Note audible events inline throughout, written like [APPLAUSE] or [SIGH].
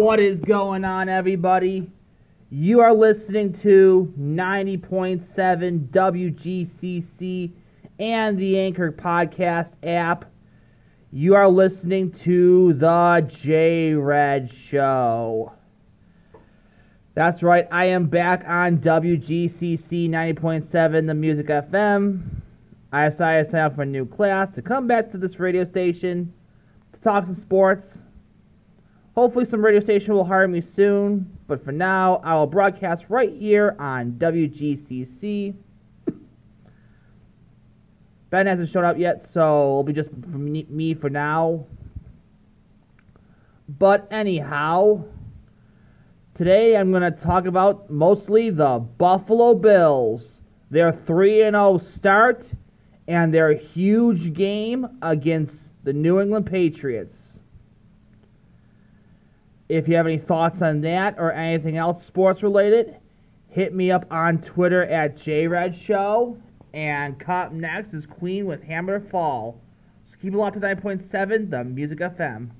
What is going on, everybody? You are listening to 90.7 WGCC and the Anchor Podcast app. You are listening to The J Red Show. That's right, I am back on WGCC 90.7, the Music FM. I decided to sign up for a new class to come back to this radio station to talk some sports. Hopefully, some radio station will hire me soon, but for now, I will broadcast right here on WGCC. [COUGHS] Ben hasn't shown up yet, so it'll be just me for now. But anyhow, today I'm going to talk about mostly the Buffalo Bills. Their 3 0 start and their huge game against the New England Patriots. If you have any thoughts on that or anything else sports related, hit me up on Twitter at JRedShow. And coming next is Queen with Hammer Fall. So keep it locked to 9.7, the Music FM.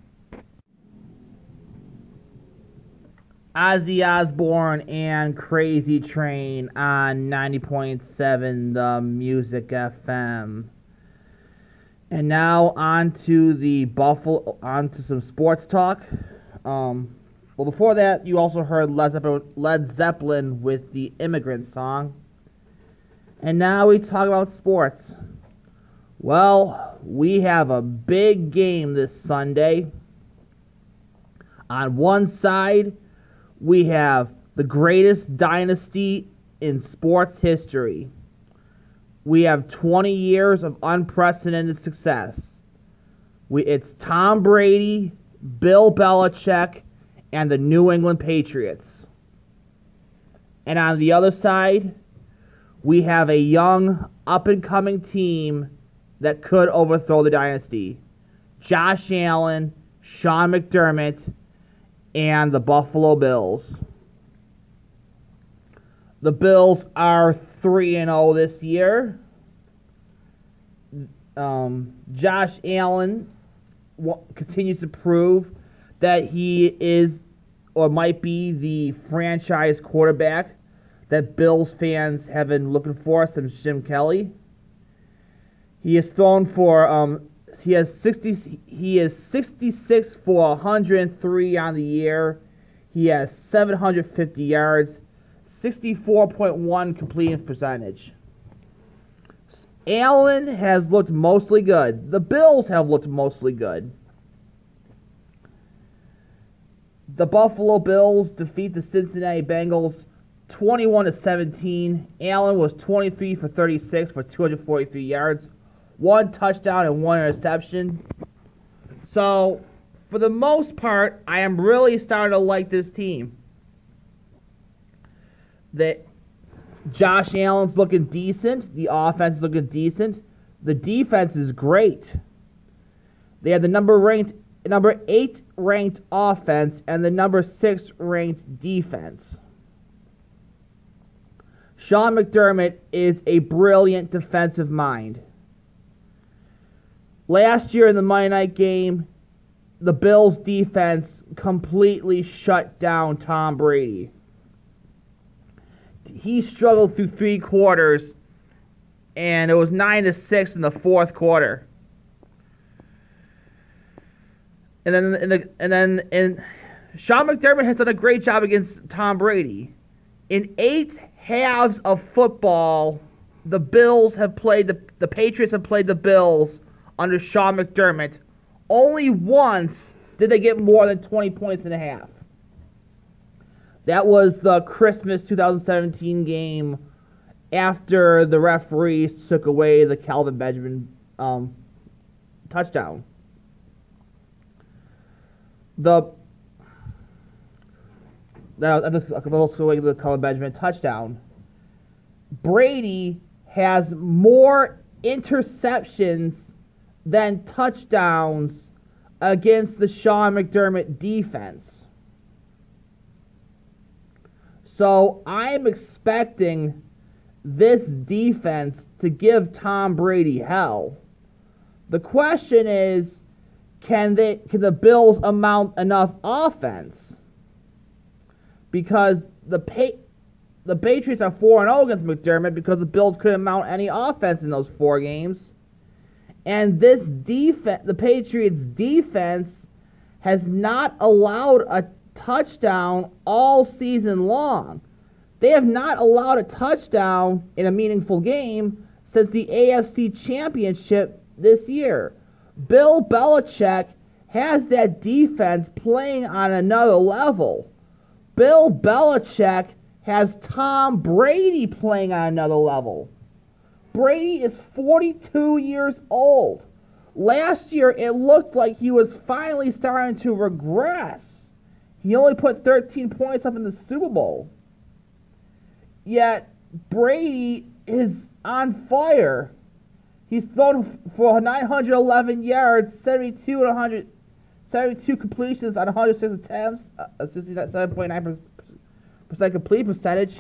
Ozzy Osbourne and Crazy Train on 90.7 The Music FM. And now on to the Buffalo, on to some sports talk. Um, well, before that, you also heard Led Zeppelin, Led Zeppelin with the Immigrant Song. And now we talk about sports. Well, we have a big game this Sunday. On one side, we have the greatest dynasty in sports history. We have 20 years of unprecedented success. We, it's Tom Brady, Bill Belichick, and the New England Patriots. And on the other side, we have a young, up and coming team that could overthrow the dynasty. Josh Allen, Sean McDermott, and the Buffalo Bills. The Bills are 3 and 0 this year. Um, Josh Allen continues to prove that he is or might be the franchise quarterback that Bills fans have been looking for since Jim Kelly. He has thrown for um, he has 60 he is 66 for 103 on the year. He has 750 yards, 64.1 completion percentage. Allen has looked mostly good. The Bills have looked mostly good. The Buffalo Bills defeat the Cincinnati Bengals 21 to 17. Allen was 23 for 36 for 243 yards, one touchdown and one interception. So, for the most part, I am really starting to like this team. That Josh Allen's looking decent, the offense is looking decent, the defense is great. They have the number ranked number 8 ranked offense and the number 6 ranked defense. Sean McDermott is a brilliant defensive mind. Last year in the Monday night game, the Bills defense completely shut down Tom Brady. He struggled through three quarters, and it was nine to six in the fourth quarter. And then, in the, and then, and Sean McDermott has done a great job against Tom Brady. In eight halves of football, the Bills have played the the Patriots have played the Bills under Sean McDermott. Only once did they get more than 20 points and a half. That was the Christmas 2017 game after the referees took away the Kelvin Benjamin um, touchdown. The was also the Kelvin Benjamin touchdown. Brady has more interceptions than touchdowns against the Sean McDermott defense. So I'm expecting this defense to give Tom Brady hell. The question is, can they can the Bills amount enough offense? because the pa- the Patriots are 4 0 against McDermott because the Bills couldn't mount any offense in those four games. And this defense, the Patriots' defense, has not allowed a touchdown all season long. They have not allowed a touchdown in a meaningful game since the AFC Championship this year. Bill Belichick has that defense playing on another level. Bill Belichick has Tom Brady playing on another level. Brady is 42 years old. Last year, it looked like he was finally starting to regress. He only put 13 points up in the Super Bowl. Yet, Brady is on fire. He's thrown for 911 yards, 72 and 100, 72 completions on 106 attempts, uh, a 67.9% complete percentage.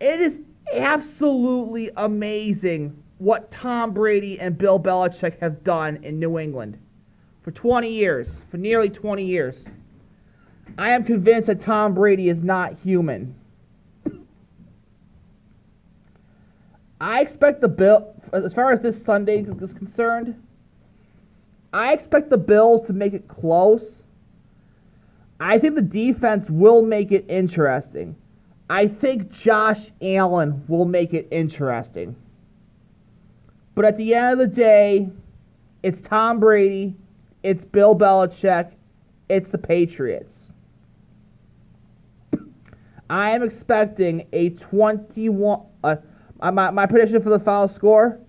It is absolutely amazing what Tom Brady and Bill Belichick have done in New England for 20 years, for nearly 20 years. I am convinced that Tom Brady is not human. I expect the Bill, as far as this Sunday is concerned, I expect the Bills to make it close. I think the defense will make it interesting. I think Josh Allen will make it interesting. But at the end of the day, it's Tom Brady, it's Bill Belichick, it's the Patriots. I am expecting a 21. Uh, my, my prediction for the final score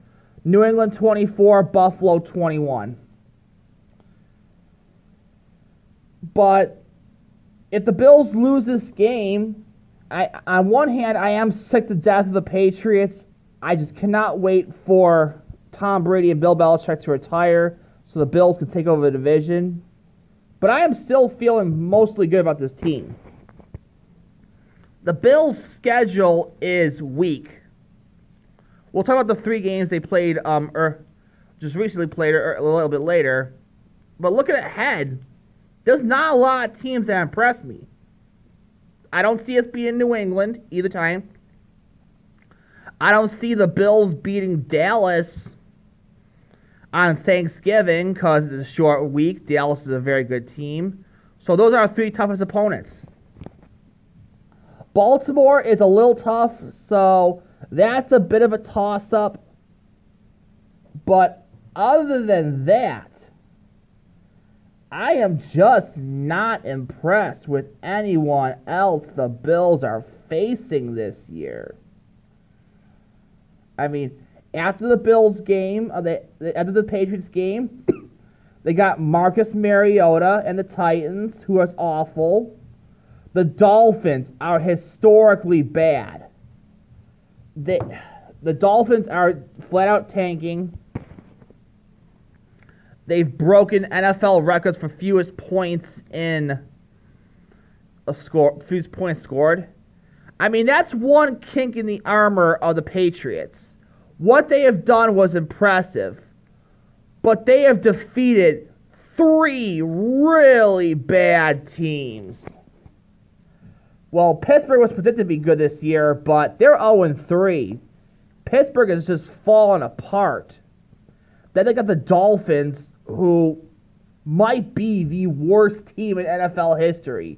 New England 24, Buffalo 21. But if the Bills lose this game, I, on one hand, I am sick to death of the Patriots. I just cannot wait for Tom Brady and Bill Belichick to retire so the Bills can take over the division. But I am still feeling mostly good about this team. The Bills' schedule is weak. We'll talk about the three games they played, um, or er, just recently played, or er, a little bit later. But looking ahead, there's not a lot of teams that impress me. I don't see us beating New England either time. I don't see the Bills beating Dallas on Thanksgiving because it's a short week. Dallas is a very good team. So those are our three toughest opponents. Baltimore is a little tough, so that's a bit of a toss up. But other than that, I am just not impressed with anyone else the Bills are facing this year. I mean, after the Bills game, uh, after the Patriots game, [COUGHS] they got Marcus Mariota and the Titans, who was awful. The Dolphins are historically bad. They, the Dolphins are flat out tanking. They've broken NFL records for fewest points in a score, fewest points scored. I mean, that's one kink in the armor of the Patriots. What they have done was impressive, but they have defeated three really bad teams. Well, Pittsburgh was predicted to be good this year, but they're 0 3. Pittsburgh is just falling apart. Then they got the Dolphins, who might be the worst team in NFL history.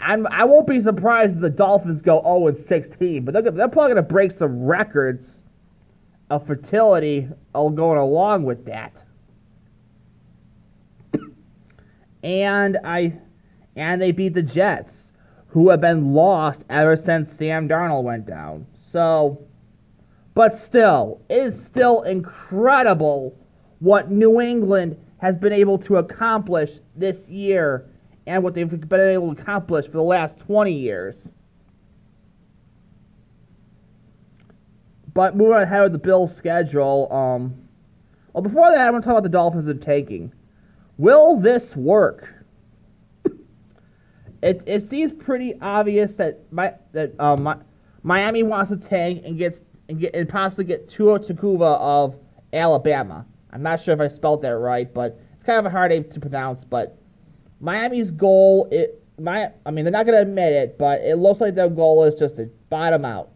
I'm, I won't be surprised if the Dolphins go 0 16, but they're, they're probably going to break some records of fertility going along with that. [COUGHS] and I and they beat the Jets, who have been lost ever since Sam Darnold went down. So, but still, it is still incredible what New England has been able to accomplish this year and what they've been able to accomplish for the last 20 years. But moving ahead with the Bills' schedule, um, well, before that, I want to talk about the Dolphins and taking. Will this work? It it seems pretty obvious that my that um, my, Miami wants to tank and gets and get and possibly get Tua Tagovailoa of Alabama. I'm not sure if I spelled that right, but it's kind of a hard name to pronounce. But Miami's goal it my I mean they're not going to admit it, but it looks like their goal is just to bottom out,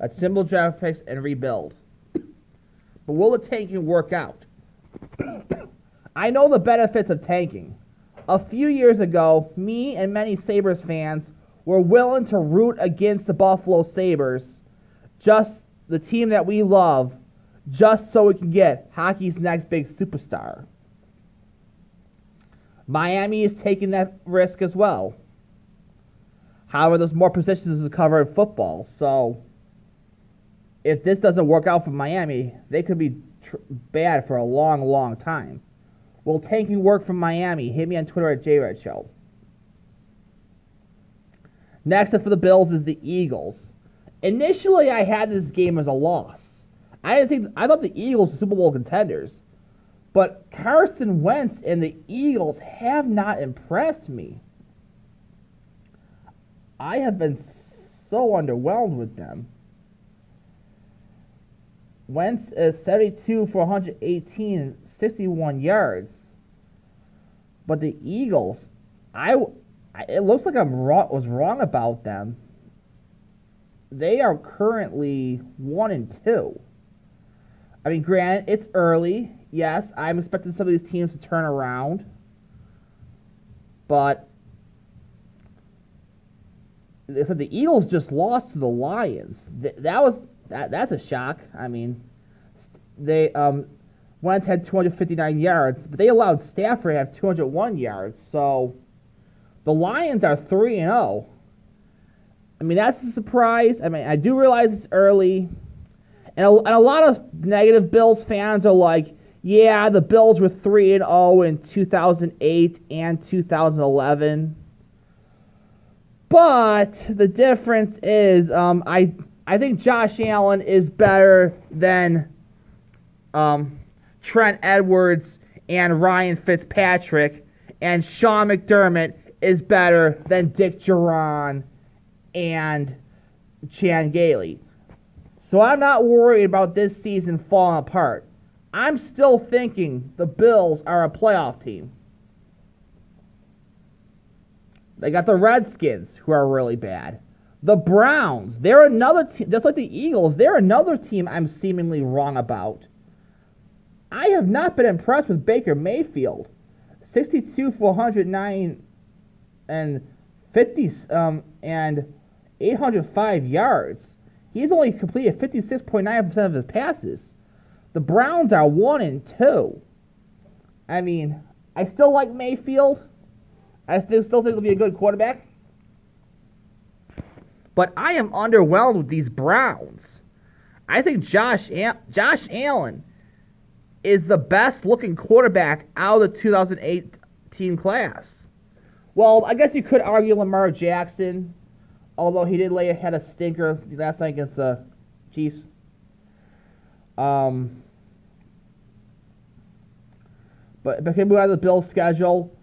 a simple draft picks and rebuild. But will the tanking work out? [COUGHS] I know the benefits of tanking. A few years ago, me and many Sabres fans were willing to root against the Buffalo Sabres, just the team that we love, just so we can get hockey's next big superstar. Miami is taking that risk as well. However, there's more positions to cover in football, so if this doesn't work out for Miami, they could be tr- bad for a long, long time. Will tanking work from Miami? Hit me on Twitter at JRed Show. Next up for the Bills is the Eagles. Initially, I had this game as a loss. I didn't think I thought the Eagles were Super Bowl contenders, but Carson Wentz and the Eagles have not impressed me. I have been so underwhelmed with them. Wentz is 72 for 118, 61 yards. But the Eagles, I, it looks like I'm wrong, was wrong about them. They are currently one and two. I mean, granted, it's early. Yes, I'm expecting some of these teams to turn around, but they said the Eagles just lost to the Lions. That was that. That's a shock. I mean, they um, Wentz had 259 yards, but they allowed Stafford to have 201 yards. So the Lions are 3 and 0. I mean, that's a surprise. I mean, I do realize it's early. And a, and a lot of negative Bills fans are like, yeah, the Bills were 3 and 0 in 2008 and 2011. But the difference is, um, I I think Josh Allen is better than um, Trent Edwards and Ryan Fitzpatrick, and Sean McDermott is better than Dick Jauron and Chan Gailey. So I'm not worried about this season falling apart. I'm still thinking the Bills are a playoff team. They got the Redskins, who are really bad. The Browns, they're another team, just like the Eagles, they're another team I'm seemingly wrong about. I have not been impressed with Baker Mayfield. 62 for 109 and 50 um, and 805 yards. He's only completed 56.9% of his passes. The Browns are 1 and 2. I mean, I still like Mayfield. I still, still think he'll be a good quarterback. But I am underwhelmed with these Browns. I think Josh Josh Allen is the best looking quarterback out of the 2018 class. Well, I guess you could argue Lamar Jackson, although he did lay ahead a stinker last night against the Chiefs. Um, but but move out of the Bills schedule.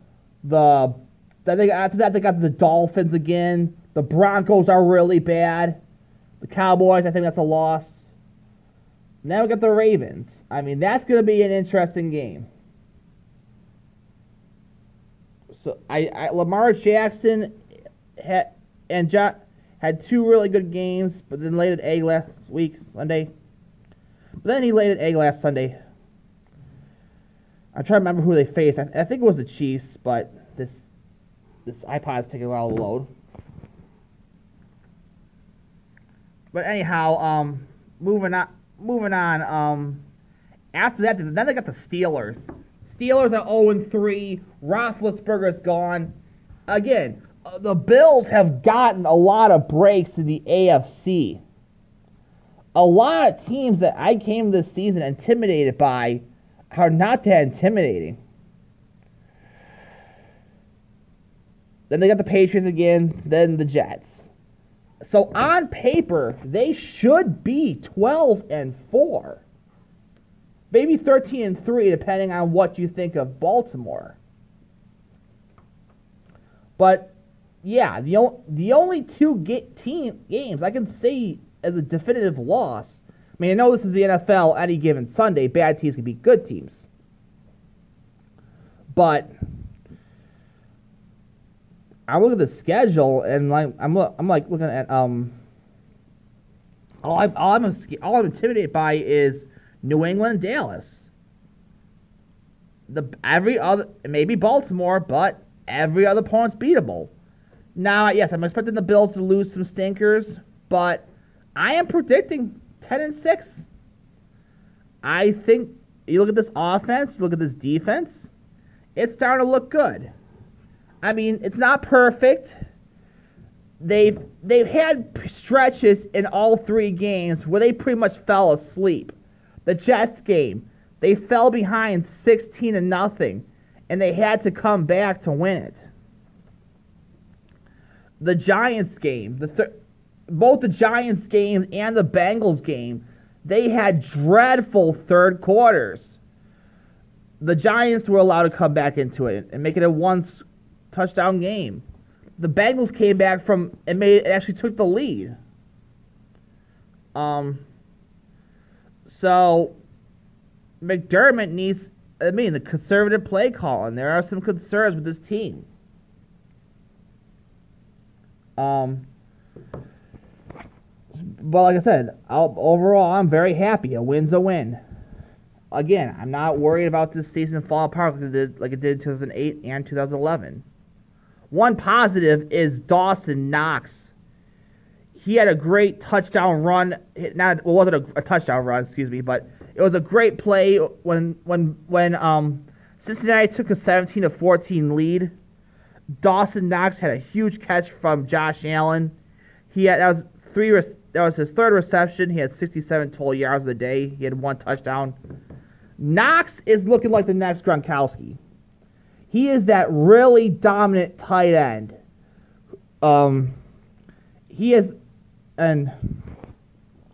The then they after that they got the Dolphins again. The Broncos are really bad. The Cowboys, I think that's a loss. Now we got the Ravens. I mean, that's going to be an interesting game. So I, I Lamar Jackson had and jo- had two really good games, but then laid an egg last week Sunday. But then he laid an egg last Sunday. I'm trying to remember who they faced. I, I think it was the Chiefs, but this this iPod's taking a while to load. But anyhow, um, moving on moving on. Um, after that, then they got the Steelers. Steelers are 0 3. Roethlisberger's gone. Again, uh, the Bills have gotten a lot of breaks in the AFC. A lot of teams that I came this season intimidated by are not that intimidating. Then they got the Patriots again, then the Jets. So on paper, they should be 12 and 4. Maybe 13 and 3 depending on what you think of Baltimore. But yeah, the o- the only two get team games I can say as a definitive loss. I mean, I know this is the NFL. Any given Sunday, bad teams can beat good teams. But I look at the schedule and like I'm I'm like looking at um. All, I'm all I'm all I'm intimidated by is New England and Dallas. The every other maybe Baltimore, but every other opponent's beatable. Now, yes, I'm expecting the Bills to lose some stinkers, but I am predicting 10 and 6. I think you look at this offense, you look at this defense, it's starting to look good. I mean, it's not perfect. They've they've had stretches in all three games where they pretty much fell asleep. The Jets game, they fell behind 16 to nothing, and they had to come back to win it the Giants game, the th- both the Giants game and the Bengals game, they had dreadful third quarters. The Giants were allowed to come back into it and make it a one touchdown game. The Bengals came back from and made actually took the lead. Um. So McDermott needs. I mean, the conservative play calling. There are some concerns with this team. Um, but like I said, I'll, overall, I'm very happy. A win's a win. Again, I'm not worried about this season falling apart like it did, like it did in 2008 and 2011. One positive is Dawson Knox. He had a great touchdown run. Not well, wasn't a, a touchdown run, excuse me, but it was a great play when when when um, Cincinnati took a 17 to 14 lead Dawson Knox had a huge catch from Josh Allen. He had that was three. That was his third reception. He had 67 total yards of the day. He had one touchdown. Knox is looking like the next Gronkowski. He is that really dominant tight end. Um, he is, and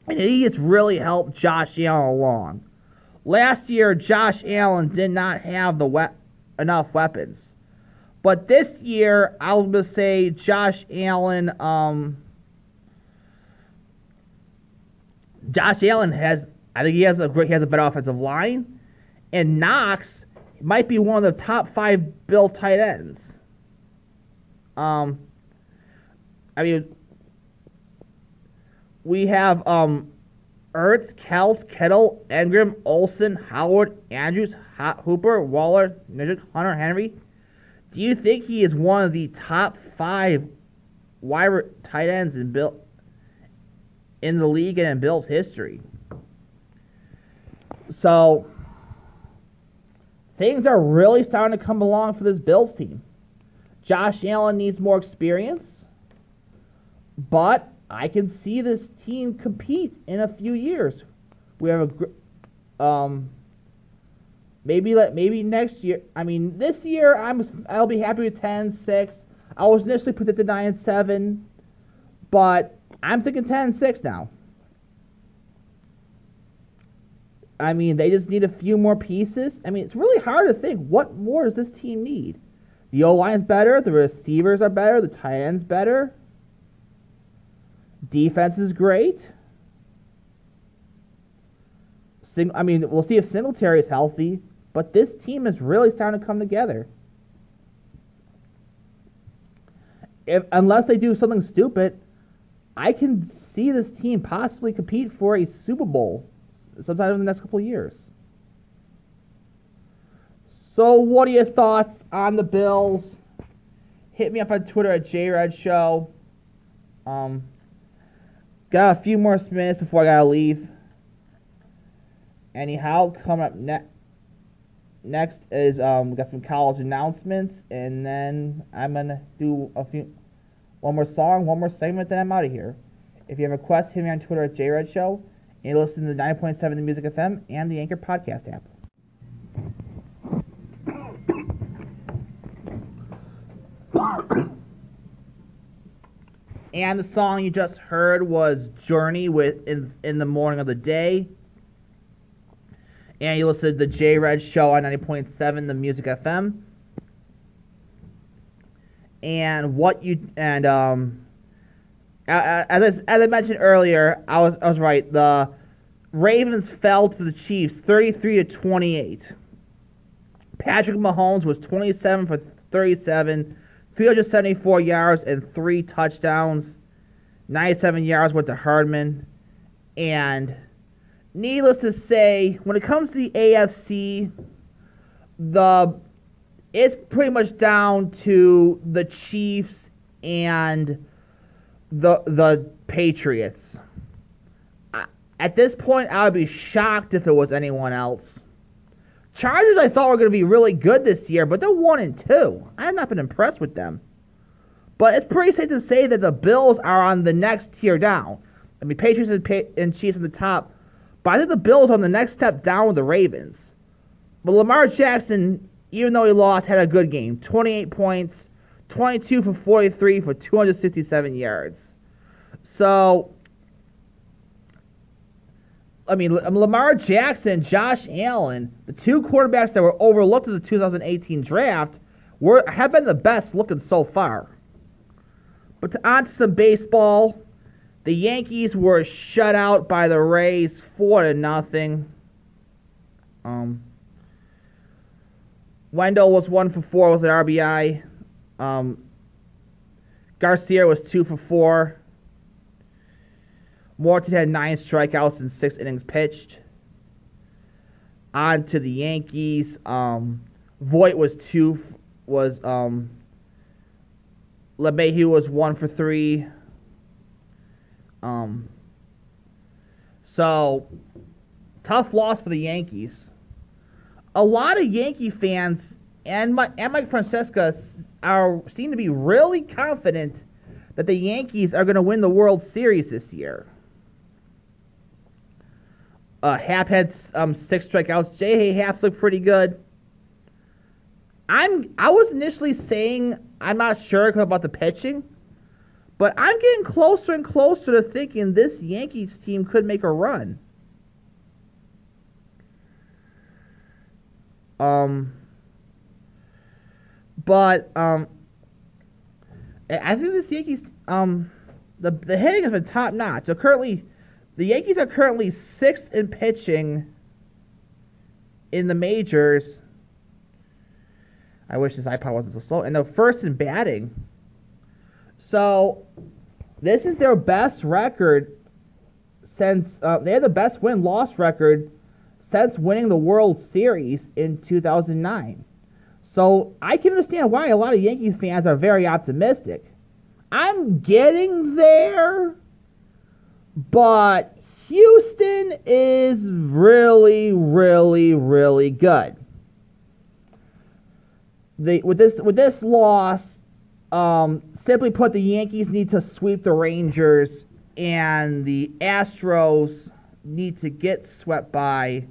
and he has really helped Josh Allen along. Last year, Josh Allen did not have the we- enough weapons. But this year, I'll just say Josh Allen. Um, Josh Allen has, I think he has a great, he has a better offensive line, and Knox might be one of the top five Bill tight ends. Um, I mean, we have um, Ertz, Kelce, Kittle, Engram, Olsen, Howard, Andrews, Hooper, Waller, Nugent, Hunter, Henry, do you think he is one of the top five wide tight ends in Bill in the league and in Bill's history? So things are really starting to come along for this Bills team. Josh Allen needs more experience, but I can see this team compete in a few years. We have a um, Maybe let maybe next year. I mean, this year I'm I'll be happy with 10, 6. I was initially predicted 9 and 7, but I'm thinking 10 and 6 now. I mean, they just need a few more pieces. I mean, it's really hard to think what more does this team need? The O line's better, the receivers are better, the tight ends better. Defense is great. Sing, I mean, we'll see if Singletary is healthy. But this team is really starting to come together. If unless they do something stupid, I can see this team possibly compete for a Super Bowl sometime in the next couple of years. So, what are your thoughts on the Bills? Hit me up on Twitter at JRedShow. Um, got a few more minutes before I gotta leave. Anyhow, coming up next next is um, we got some college announcements, and then I'm gonna do a few, one more song, one more segment, then I'm out of here. If you have a request, hit me on Twitter at JRedShow, and you listen to 9.7 The Music FM and the Anchor Podcast app. [COUGHS] and the song you just heard was Journey with in, in the Morning of the Day and you listen to the J Red Show on 90.7 The Music FM. And what you and um, Uh, uh, as I, as I mentioned earlier, I was I was right. The Ravens fell to the Chiefs 33 to 28. Patrick Mahomes was 27 for 37, 374 yards and three touchdowns. 97 yards went to Hardman. And needless to say, when it comes to the AFC, the it's pretty much down to the Chiefs and the the Patriots. At this point, I would be shocked if it was anyone else. Chargers, I thought were going to be really good this year, but they're one and two. I have not been impressed with them. But it's pretty safe to say that the Bills are on the next tier down. I mean, Patriots and, pa- and Chiefs on the top, but I think the Bills on the next step down with the Ravens. But Lamar Jackson, even though he lost, had a good game. 28 points, 22 for 43 for 267 yards. So I mean, Lamar Jackson, Josh Allen, the two quarterbacks that were overlooked in the 2018 draft, were have been the best looking so far. But to, on to some baseball. The Yankees were shut out by the Rays four to nothing. Um, Wendle was one for four with an RBI. Um, Garcia was two for four. Morton had nine strikeouts in six innings pitched. On to the Yankees. Um, Voit was two. Was um, LeMahieu was one for three. Um, so tough loss for the Yankees. A lot of Yankee fans and, my, and Mike Francesa are seem to be really confident that the Yankees are going to win the World Series this year. Uh, Happ had um, six strikeouts. J. Happ looked pretty good. I'm I was initially saying I'm not sure about the pitching, but I'm getting closer and closer to thinking this Yankees team could make a run. Um, but um, I think this Yankees um, the the hitting has been top notch. So currently the Yankees are currently sixth in pitching in the majors. I wish this iPod wasn't so slow. And they're first in batting. So this is their best record since uh, they had the best win loss record since winning the World Series in 2009. So I can understand why a lot of Yankees fans are very optimistic. I'm getting there but Houston is really, really, really good. With this with this loss, um, simply put, the Yankees need to sweep the Rangers, and the Astros need to get swept by.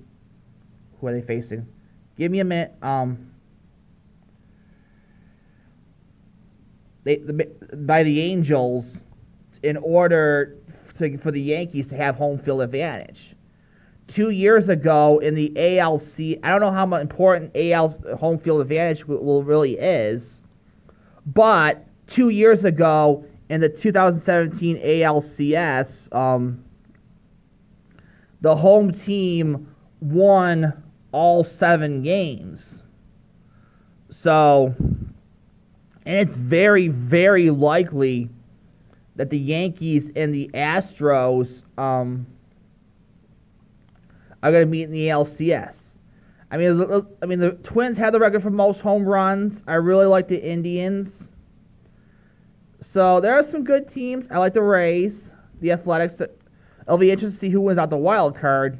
Who are they facing? Give me a minute. Um, they the, by the Angels in order to, for the Yankees to have home field advantage. Two years ago in the ALC, I don't know how important AL home field advantage will really is, but two years ago in the 2017 ALCS, um, the home team won all seven games. So, and it's very, very likely that the Yankees and the Astros um, are going to meet in the ALCS. I mean, I mean, the Twins had the record for most home runs. I really like the Indians. So there are some good teams. I like the Rays, the Athletics. It'll be interesting to see who wins out the wild card.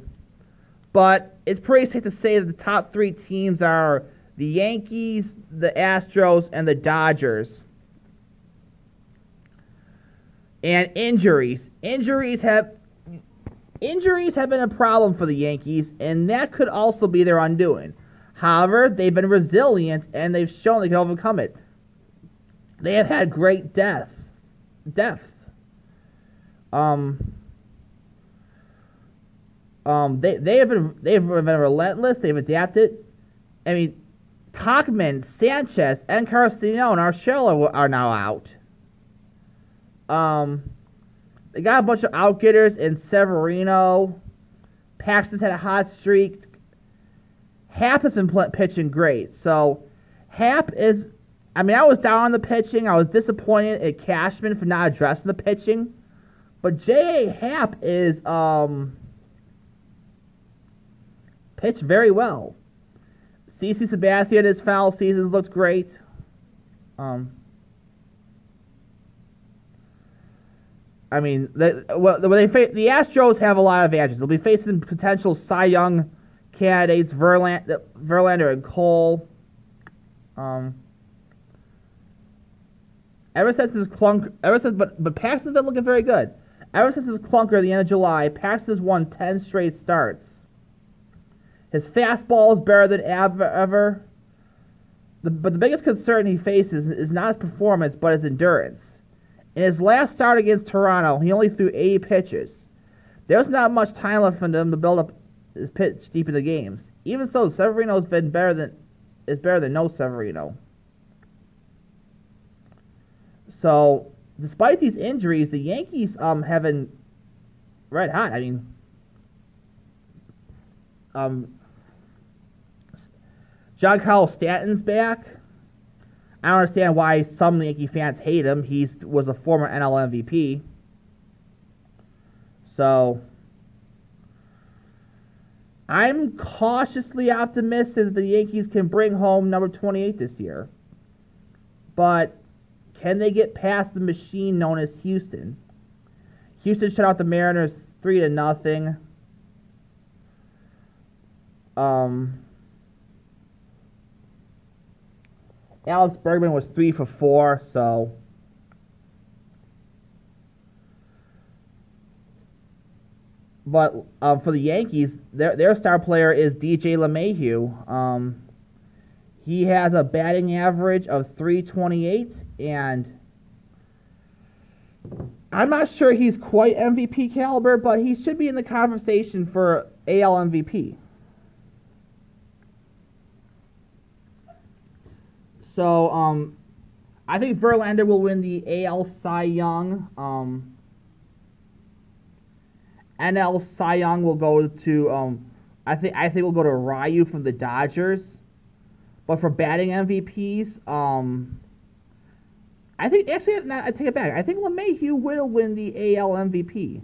But it's pretty safe to say that the top three teams are the Yankees, the Astros, and the Dodgers and injuries. Injuries have injuries have been a problem for the Yankees, and that could also be their undoing. However, they've been resilient and they've shown they can overcome it. They have had great depth, depth. Um, um, they they have been they have been relentless. They've adapted. I mean, Tauchman, Sanchez, and Carcino and Urshela are now out. Um, they got a bunch of outgetters in Severino. Paxton's had a hot streak. Happ has been pitching great. So Happ is I mean, I was down on the pitching. I was disappointed at Cashman for not addressing the pitching. But J.A. Happ is um pitched very well. CC Sabathia in his foul seasons looks great. Um, I mean, the, well, they fa- the Astros have a lot of advantages. They'll be facing potential Cy Young candidates, Verlander, Verlander and Cole. Um, ever since his clunk, ever since, but but Paxton's been looking very good. Ever since his clunker at the end of July, Paxton's won ten straight starts. His fastball is better than ever. The, but the biggest concern he faces is not his performance, but his endurance. In his last start against Toronto, he only threw 80 pitches. There's not much time left for him to build up his pitch deep in the games. Even so, Severino's been better than is better than no Severino. So, despite these injuries, the Yankees um have been red hot. I mean, um, Giancarlo Stanton's back. I don't understand why some Yankee fans hate him. He was a former NL MVP. So I'm cautiously optimistic that the Yankees can bring home number 28 this year. But can they get past the machine known as Houston? Houston shut out the Mariners 3 to nothing. Um Alex Bregman was three for four, so. But um, for the Yankees, their their star player is DJ LeMahieu. Um, he has a batting average of 328, and I'm not sure he's quite MVP caliber, but he should be in the conversation for AL MVP. So, um, I think Verlander will win the AL Cy Young. Um, NL Cy Young will go to um, I think I think will go to Ryu from the Dodgers. But for batting MVPs, um, I think actually I take it back. I think LeMahieu will win the AL MVP.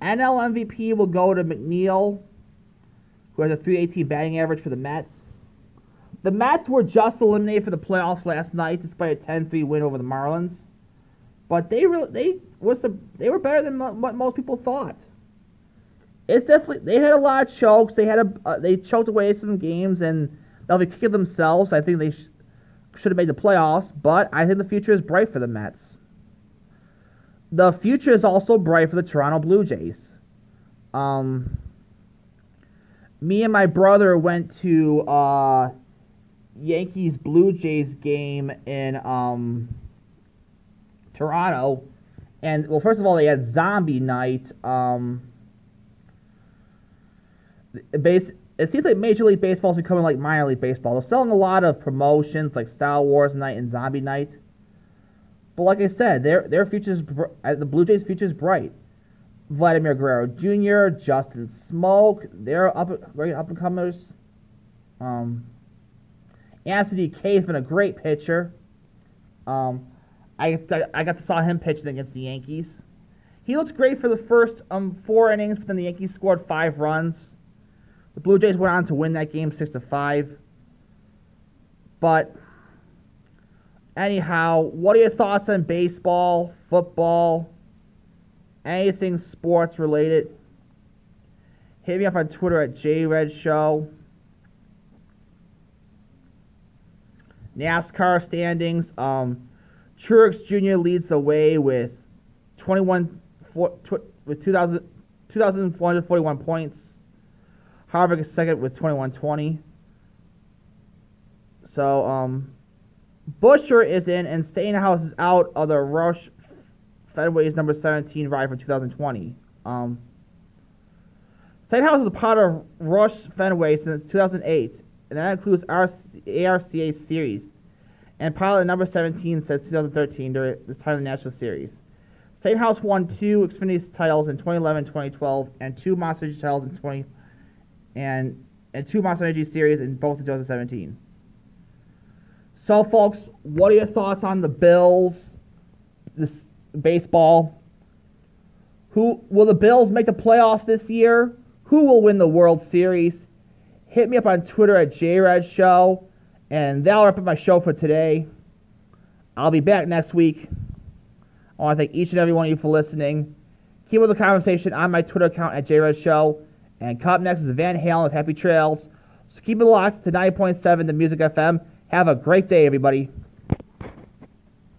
NL MVP will go to McNeil, who has a 318 batting average for the Mets. The Mets were just eliminated for the playoffs last night, despite a 10-3 win over the Marlins. But they really they was the, they were better than what most people thought. It's definitely they had a lot of chokes. They had a uh, they choked away some games and they'll be kicking themselves. I think they sh- should have made the playoffs, but I think the future is bright for the Mets. The future is also bright for the Toronto Blue Jays. Um, me and my brother went to uh, Yankees Blue Jays game in um, Toronto, and well, first of all, they had Zombie Night. Um, base, it seems like Major League Baseball is becoming like minor league baseball. They're selling a lot of promotions like Star Wars Night and Zombie Night. But like I said, their their futures, uh, the Blue Jays' future is bright. Vladimir Guerrero Jr., Justin Smoak, they're up, great up and comers. Um, Anthony Kay's been a great pitcher. Um, I I got to saw him pitching against the Yankees. He looked great for the first um four innings, but then the Yankees scored five runs. The Blue Jays went on to win that game six to five. But anyhow, what are your thoughts on baseball, football, anything sports related? Hit me up on Twitter at JRedShow. NASCAR standings. Um, Truex Jr. leads the way with 21 four, tw- with 2,000, 2,441 points. Harvick is second with 2120. So, um, Buescher is in, and Stenhouse is out of the Roush Fenway's number 17 ride for 2020. Um, Stenhouse is a part of Roush Fenway since 2008 and that includes our ARCA series, and pilot number 17 since 2013 during this time of the National Series. Stenhouse won two Xfinity titles in 2011, 2012, and two Monster Energy titles in 20 and and two Monster Energy series in both in 2017. So, folks, what are your thoughts on the Bills? This baseball. Who will the Bills make the playoffs this year? Who will win the World Series? Hit me up on Twitter at JRed Show, and that'll wrap up my show for today. I'll be back next week. I want to thank each and every one of you for listening. Keep up the conversation on my Twitter account at JRed Show. And coming up next is Van Halen with Happy Trails. So keep it locked to 9.7 The Music FM. Have a great day, everybody.